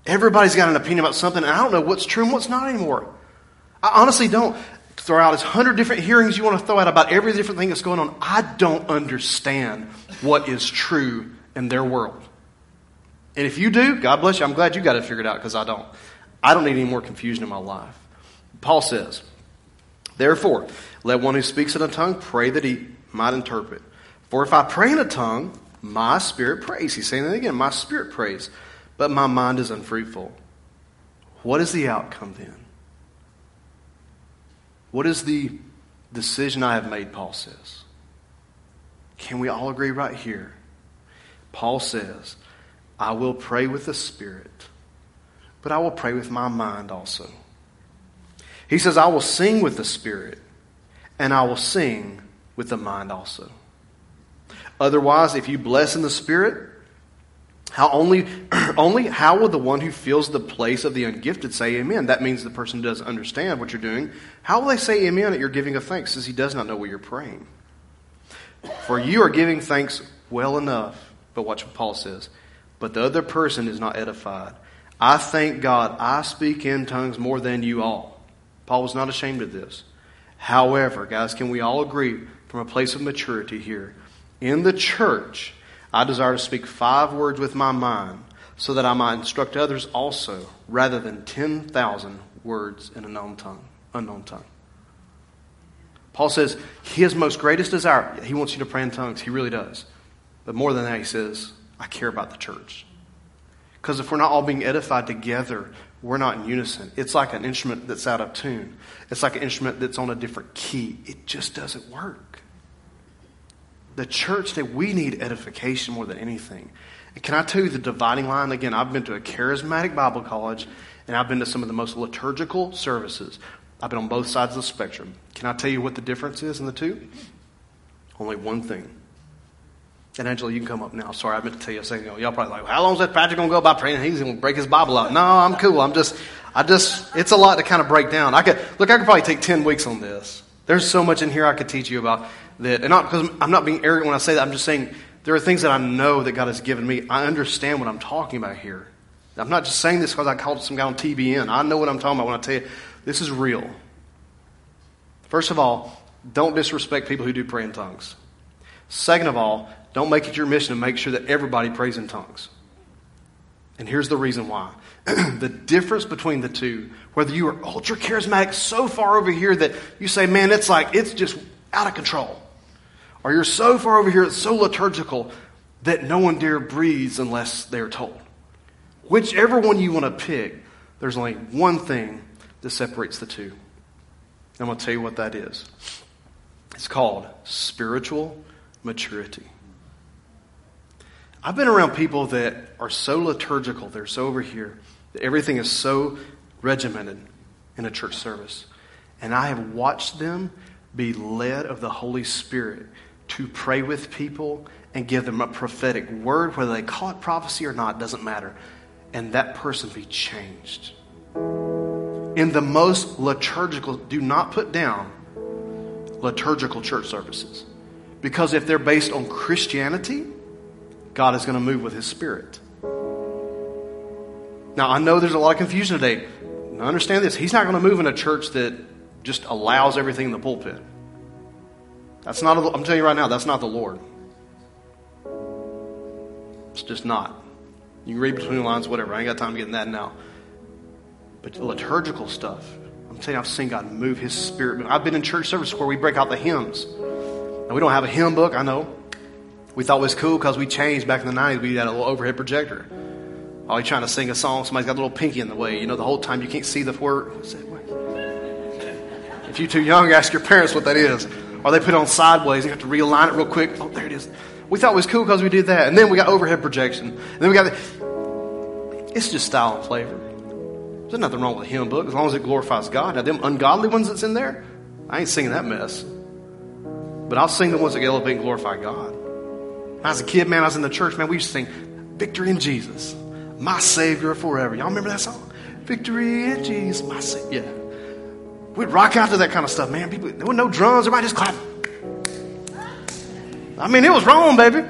Everybody's got an opinion about something, and I don't know what's true and what's not anymore. I honestly don't throw out as hundred different hearings you want to throw out about every different thing that's going on. I don't understand what is true in their world. And if you do, God bless you. I'm glad you got it figured out because I don't. I don't need any more confusion in my life. Paul says, Therefore, let one who speaks in a tongue pray that he might interpret. For if I pray in a tongue, my spirit prays. He's saying that again, my spirit prays, but my mind is unfruitful. What is the outcome then? What is the decision I have made, Paul says? Can we all agree right here? Paul says, I will pray with the Spirit but I will pray with my mind also. He says, I will sing with the Spirit, and I will sing with the mind also. Otherwise, if you bless in the Spirit, how only, *clears throat* only how will the one who fills the place of the ungifted say amen? That means the person doesn't understand what you're doing. How will they say amen at your giving of thanks since he does not know what you're praying? For you are giving thanks well enough, but watch what Paul says. But the other person is not edified. I thank God I speak in tongues more than you all. Paul was not ashamed of this. However, guys, can we all agree from a place of maturity here? In the church, I desire to speak five words with my mind so that I might instruct others also, rather than 10,000 words in a known tongue, unknown tongue. Paul says his most greatest desire, he wants you to pray in tongues. He really does. But more than that, he says, I care about the church. Because if we're not all being edified together, we're not in unison. It's like an instrument that's out of tune. It's like an instrument that's on a different key. It just doesn't work. The church that we need edification more than anything. And can I tell you the dividing line? Again, I've been to a charismatic Bible college and I've been to some of the most liturgical services. I've been on both sides of the spectrum. Can I tell you what the difference is in the two? Only one thing And Angela, you can come up now. Sorry, I meant to tell you ago. Y'all probably like, how long is that Patrick to go about praying? He's to break his Bible out. No, I'm cool. I'm just, I just, it's a lot to kind of break down. I could, look, I could probably take 10 weeks on this. There's so much in here I could teach you about that. And not because I'm not being arrogant when I say that. I'm just saying there are things that I know that God has given me. I understand what I'm talking about here. I'm not just saying this because I called some guy on TBN. I know what I'm talking about when I tell you this is real. First of all, don't disrespect people who do pray in tongues. Second of all, don't make it your mission to make sure that everybody prays in tongues. And here's the reason why. *clears throat* the difference between the two, whether you are ultra charismatic so far over here that you say, man, it's like, it's just out of control. Or you're so far over here, it's so liturgical that no one dare breathes unless they're told. Whichever one you want to pick, there's only one thing that separates the two. I'm going to tell you what that is. It's called spiritual maturity. I've been around people that are so liturgical, they're so over here, that everything is so regimented in a church service. And I have watched them be led of the Holy Spirit to pray with people and give them a prophetic word, whether they call it prophecy or not, doesn't matter. And that person be changed. In the most liturgical, do not put down liturgical church services. Because if they're based on Christianity, God is going to move with His Spirit. Now, I know there's a lot of confusion today. Now, understand this He's not going to move in a church that just allows everything in the pulpit. That's not, I'm telling you right now, that's not the Lord. It's just not. You can read between the lines, whatever. I ain't got time to get in that now. But liturgical stuff, I'm telling you, I've seen God move His Spirit. I've been in church service where we break out the hymns. And we don't have a hymn book, I know. We thought it was cool because we changed back in the 90s. We had a little overhead projector. While you're trying to sing a song, somebody's got a little pinky in the way. You know, the whole time you can't see the word. If you're too young, ask your parents what that is. Or they put it on sideways. You have to realign it real quick. Oh, there it is. We thought it was cool because we did that. And then we got overhead projection. And then we got the, It's just style and flavor. There's nothing wrong with a hymn book as long as it glorifies God. Now, them ungodly ones that's in there, I ain't singing that mess. But I'll sing the ones that elevate and glorify God. When I was a kid, man, I was in the church, man, we used to sing Victory in Jesus, my Savior forever. Y'all remember that song? Victory in Jesus, my Savior. Yeah. We'd rock out to that kind of stuff, man. People, there were no drums, everybody just clap. I mean, it was wrong, baby.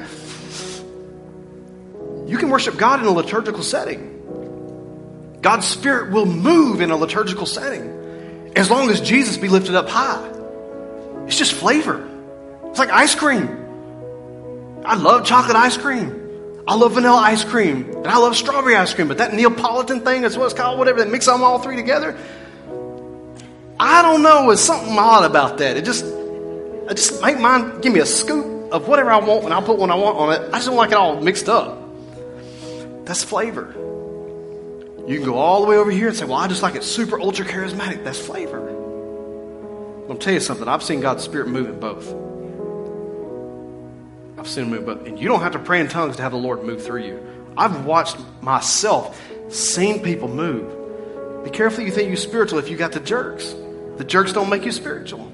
You can worship God in a liturgical setting. God's Spirit will move in a liturgical setting as long as Jesus be lifted up high. It's just flavor. It's like ice cream. I love chocolate ice cream. I love vanilla ice cream. And I love strawberry ice cream. But that Neapolitan thing, that's what it's called, whatever, that mix them all three together, I don't know. There's something odd about that. It just, I just make mine, give me a scoop of whatever I want and I'll put what I want on it. I just don't like it all mixed up. That's flavor. You can go all the way over here and say, well, I just like it super ultra charismatic. That's flavor. I'm tell you something. I've seen God's Spirit move in both. I've seen him move, but and you don't have to pray in tongues to have the Lord move through you. I've watched myself, seen people move. Be careful you think you're spiritual if you got the jerks. The jerks don't make you spiritual.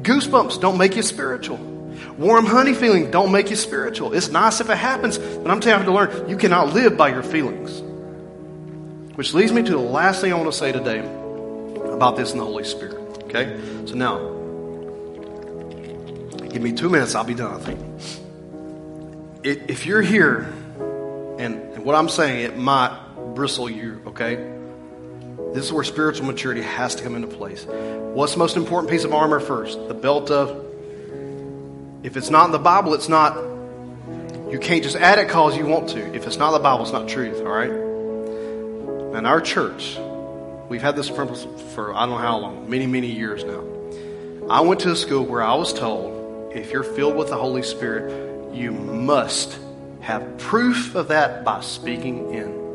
Goosebumps don't make you spiritual. Warm honey feeling don't make you spiritual. It's nice if it happens, but I'm telling you, to learn you cannot live by your feelings. Which leads me to the last thing I want to say today about this in the Holy Spirit. Okay? So now, Give me two minutes, I'll be done, I think. If you're here, and, and what I'm saying, it might bristle you, okay? This is where spiritual maturity has to come into place. What's the most important piece of armor first? The belt of. If it's not in the Bible, it's not. You can't just add it because you want to. If it's not the Bible, it's not truth, all right? In our church, we've had this principle for I don't know how long, many, many years now. I went to a school where I was told if you're filled with the Holy Spirit, you must have proof of that by speaking in.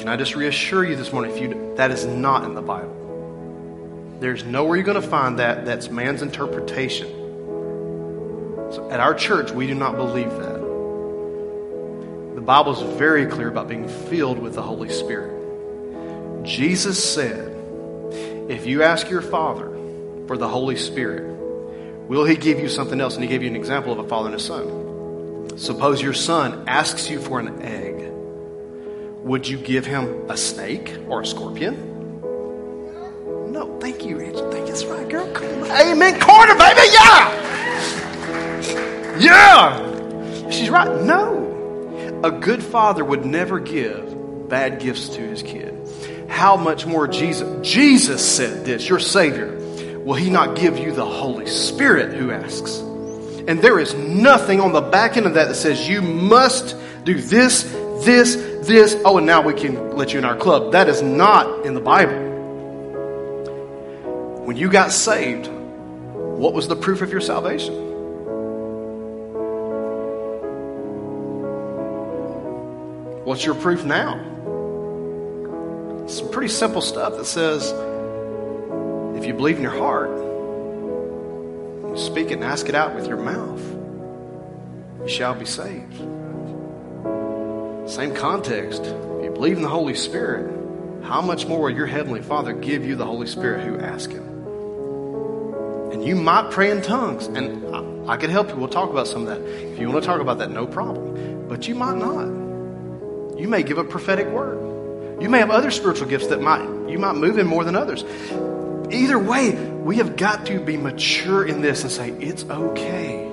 Can I just reassure you this morning, if you that is not in the Bible. There's nowhere you're going to find that that's man's interpretation. So at our church, we do not believe that. The Bible is very clear about being filled with the Holy Spirit. Jesus said, if you ask your Father for the Holy Spirit, Will he give you something else? And he gave you an example of a father and a son. Suppose your son asks you for an egg. Would you give him a snake or a scorpion? No, thank you, Angel. Thank you. That's right, girl. Amen. Corner, baby. Yeah. Yeah. She's right. No. A good father would never give bad gifts to his kid. How much more Jesus? Jesus said this, your Savior. Will he not give you the Holy Spirit who asks? And there is nothing on the back end of that that says you must do this, this, this. Oh, and now we can let you in our club. That is not in the Bible. When you got saved, what was the proof of your salvation? What's your proof now? Some pretty simple stuff that says if you believe in your heart, you speak it and ask it out with your mouth, you shall be saved. Same context. If you believe in the Holy Spirit, how much more will your Heavenly Father give you the Holy Spirit who ask Him? And you might pray in tongues, and I, I can help you. We'll talk about some of that. If you want to talk about that, no problem. But you might not. You may give a prophetic word. You may have other spiritual gifts that might you might move in more than others. Either way, we have got to be mature in this and say, it's okay.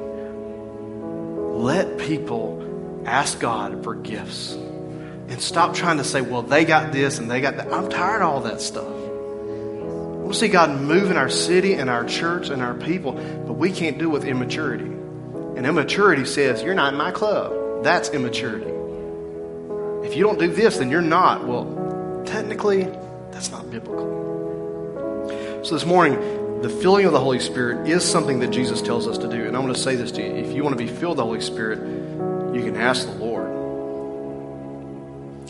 Let people ask God for gifts. And stop trying to say, well, they got this and they got that. I'm tired of all that stuff. To see God move in our city and our church and our people, but we can't do it with immaturity. And immaturity says, you're not in my club. That's immaturity. If you don't do this, then you're not. Well, technically, that's not biblical. So this morning, the filling of the Holy Spirit is something that Jesus tells us to do. And I'm going to say this to you. If you want to be filled with the Holy Spirit, you can ask the Lord.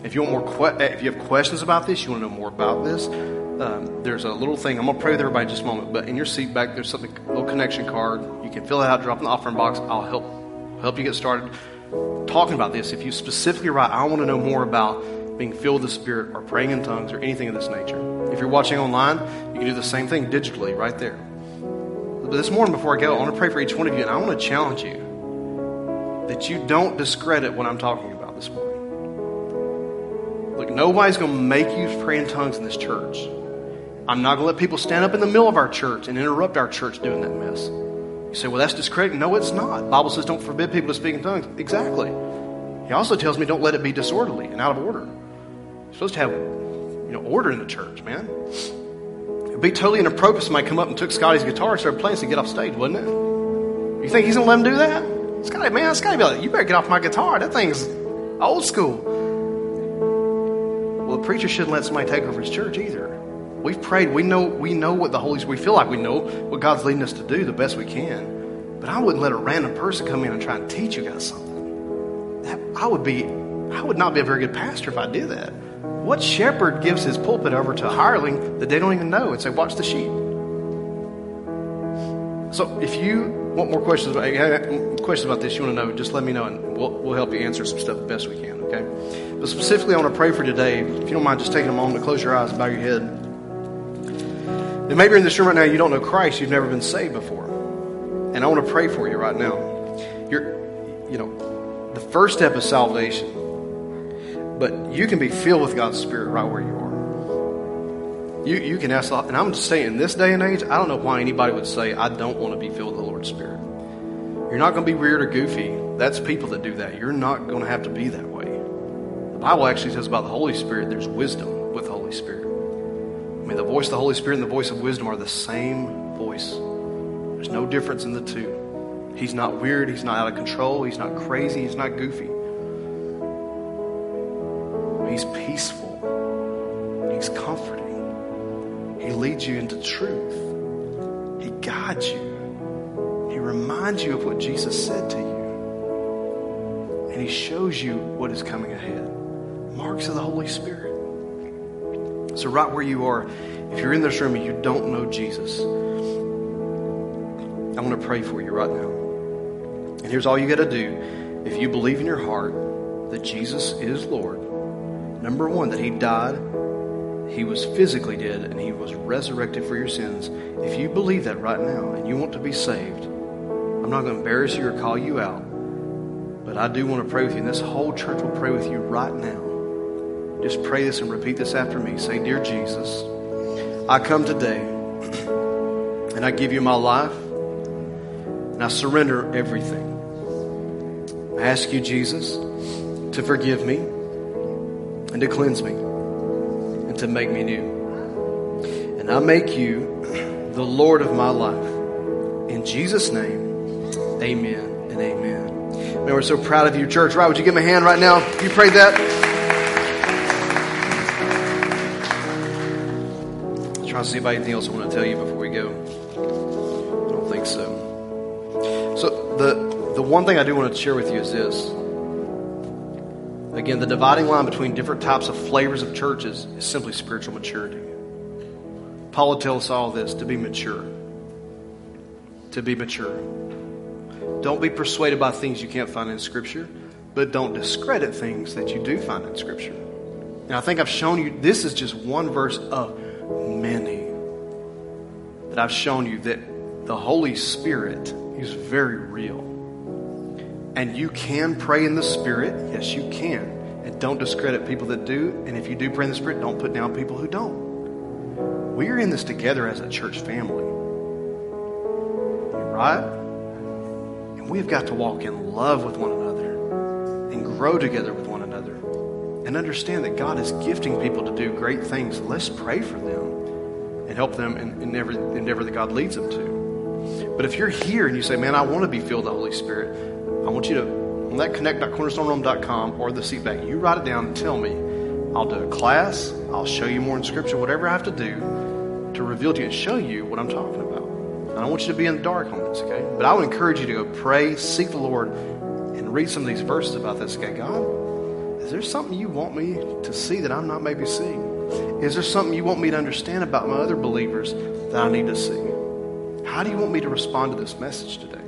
If you want more, que- if you have questions about this, you want to know more about this, um, there's a little thing. I'm going to pray with everybody in just a moment. But in your seat back, there's something, a little connection card. You can fill it out, drop in the offering box. I'll help help you get started talking about this. If you specifically write, I want to know more about being filled with the Spirit or praying in tongues or anything of this nature. If you're watching online, you can do the same thing digitally right there. But this morning, before I go, I want to pray for each one of you, and I want to challenge you that you don't discredit what I'm talking about this morning. Look, nobody's going to make you pray in tongues in this church. I'm not going to let people stand up in the middle of our church and interrupt our church doing that mess. You say, well, that's discrediting. No, it's not. The Bible says don't forbid people to speak in tongues. Exactly. He also tells me don't let it be disorderly and out of order. You're supposed to have you know, order in the church, man. It'd be totally inappropriate if somebody come up and took Scotty's guitar and started playing said, get off stage, wouldn't it? You think he's going to let him do that? Scotty, man, Scotty be like, you better get off my guitar. That thing's old school. Well, the preacher shouldn't let somebody take over his church either. We've prayed. We know we know what the Holy Spirit. We feel like we know what God's leading us to do the best we can. But I wouldn't let a random person come in and try and teach you guys something. That, I would be. I would not be a very good pastor if I did that. What shepherd gives his pulpit over to a hireling that they don't even know and say, "Watch the sheep"? So, if you want more questions about questions about this, you want to know, just let me know, and we'll, we'll help you answer some stuff the best we can. Okay. But specifically, I want to pray for today. If you don't mind, just taking a moment to close your eyes and bow your head. And maybe you're in this room right now, you don't know Christ, you've never been saved before. And I want to pray for you right now. You're, you know, the first step is salvation. But you can be filled with God's Spirit right where you are. You, you can ask, and I'm just saying, in this day and age, I don't know why anybody would say, I don't want to be filled with the Lord's Spirit. You're not going to be weird or goofy. That's people that do that. You're not going to have to be that way. The Bible actually says about the Holy Spirit, there's wisdom with the Holy Spirit. I mean, the voice of the Holy Spirit and the voice of wisdom are the same voice. There's no difference in the two. He's not weird. He's not out of control. He's not crazy. He's not goofy. He's peaceful. Leads you into truth. He guides you. He reminds you of what Jesus said to you. And he shows you what is coming ahead. Marks of the Holy Spirit. So, right where you are, if you're in this room and you don't know Jesus, I want to pray for you right now. And here's all you got to do. If you believe in your heart that Jesus is Lord, number one, that He died, He was physically dead, and He was resurrected for your sins. If you believe that right now and you want to be saved, I'm not going to embarrass you or call you out. But I do want to pray with you, and this whole church will pray with you right now. Just pray this and repeat this after me. Say, Dear Jesus, I come today and I give you my life and I surrender everything. I ask you, Jesus, to forgive me and to cleanse me to make me new. And I make you the Lord of my life. In Jesus' name, amen and amen. Man, we're so proud of you, church. Right? Would you give me a hand right now? You prayed that? Trying to see if anything else I want to tell you before we go. I don't think so. So the the one thing I do want to share with you is this. Again, the dividing line between different types of flavors of churches is simply spiritual maturity. Paul will tell us all this to be mature. To be mature. Don't be persuaded by things you can't find in Scripture, but don't discredit things that you do find in Scripture. And I think I've shown you this is just one verse of many that I've shown you that the Holy Spirit is very real. And you can pray in the Spirit. Yes, you can. And don't discredit people that do. And if you do pray in the Spirit, don't put down people who don't. We are in this together as a church family. Right? And we've got to walk in love with one another and grow together with one another and understand that God is gifting people to do great things. Let's pray for them and help them in, in every endeavor that God leads them to. But if you're here and you say, man, I want to be filled with the Holy Spirit, I want you to, on that connect.cornerstormrome.com or the seatback. you write it down and tell me. I'll do a class. I'll show you more in Scripture, whatever I have to do to reveal to you and show you what I'm talking about. And I want you to be in the dark on this, okay? But I would encourage you to go pray, seek the Lord, and read some of these verses about this, okay? God, is there something you want me to see that I'm not maybe seeing? Is there something you want me to understand about my other believers that I need to see? How do you want me to respond to this message today?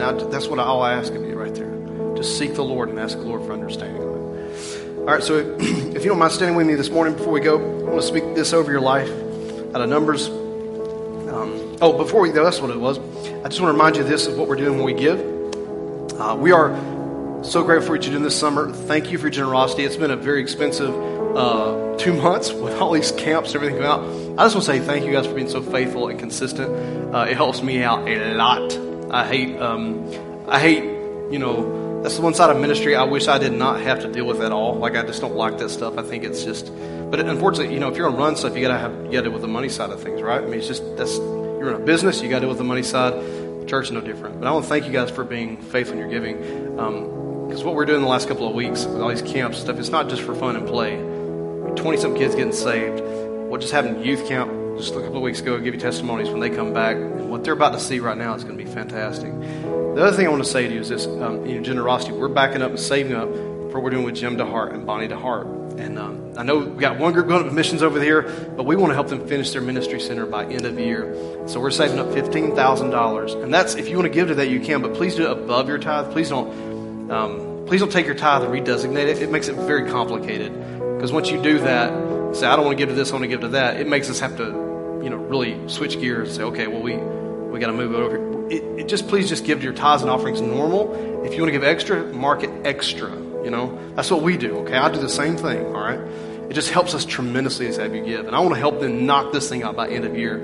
And I, that's what I'll ask of you right there. To seek the Lord and ask the Lord for understanding of it. All right, so *clears throat* if you don't mind standing with me this morning before we go, I want to speak this over your life out of Numbers. Um, oh, before we go, that's what it was. I just want to remind you this is what we're doing when we give. Uh, we are so grateful for what you're doing this summer. Thank you for your generosity. It's been a very expensive uh, two months *laughs* with all these camps and everything out. I just want to say thank you guys for being so faithful and consistent. Uh, it helps me out a lot. I hate, um, I hate, you know, that's the one side of ministry I wish I did not have to deal with at all. Like I just don't like that stuff. I think it's just, but unfortunately, you know, if you're gonna run stuff, you gotta have, you gotta deal with the money side of things, right? I mean, it's just that's you're in a business, you gotta deal with the money side. The church no different. But I want to thank you guys for being faithful in your giving, because um, what we're doing the last couple of weeks with all these camps and stuff, it's not just for fun and play. Twenty some kids getting saved. What just happened youth camp just a couple of weeks ago, give you testimonies when they come back. What they're about to see right now is going to be fantastic. The other thing I want to say to you is this um, you know, generosity. We're backing up and saving up for what we're doing with Jim DeHart and Bonnie DeHart. And um, I know we've got one group going to missions over here, but we want to help them finish their ministry center by end of year. So we're saving up $15,000. And that's, if you want to give to that, you can, but please do it above your tithe. Please don't, um, please don't take your tithe and redesignate it. It makes it very complicated. Because once you do that, say, I don't want to give to this, I want to give to that, it makes us have to you know, really switch gears and say, okay, well, we, we got to move it over. It, it just please just give your tithes and offerings normal. If you want to give extra, mark it extra. You know, that's what we do. Okay, I do the same thing. All right, it just helps us tremendously as have you give, and I want to help them knock this thing out by end of year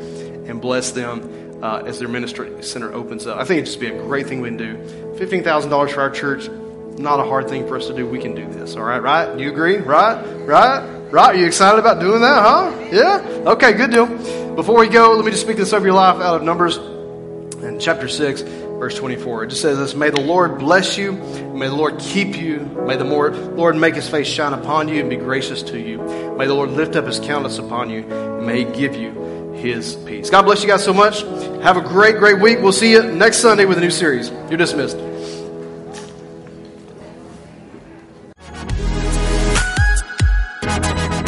and bless them uh, as their ministry center opens up. I think it'd just be a great thing we can do. Fifteen thousand dollars for our church, not a hard thing for us to do. We can do this. All right, right? You agree? Right? Right? Right? Are you excited about doing that? Huh? Yeah. Okay. Good deal. Before we go, let me just speak this over your life out of Numbers in chapter 6, verse 24. It just says this May the Lord bless you, may the Lord keep you, may the Lord make his face shine upon you and be gracious to you. May the Lord lift up his countenance upon you, and may he give you his peace. God bless you guys so much. Have a great, great week. We'll see you next Sunday with a new series. You're dismissed.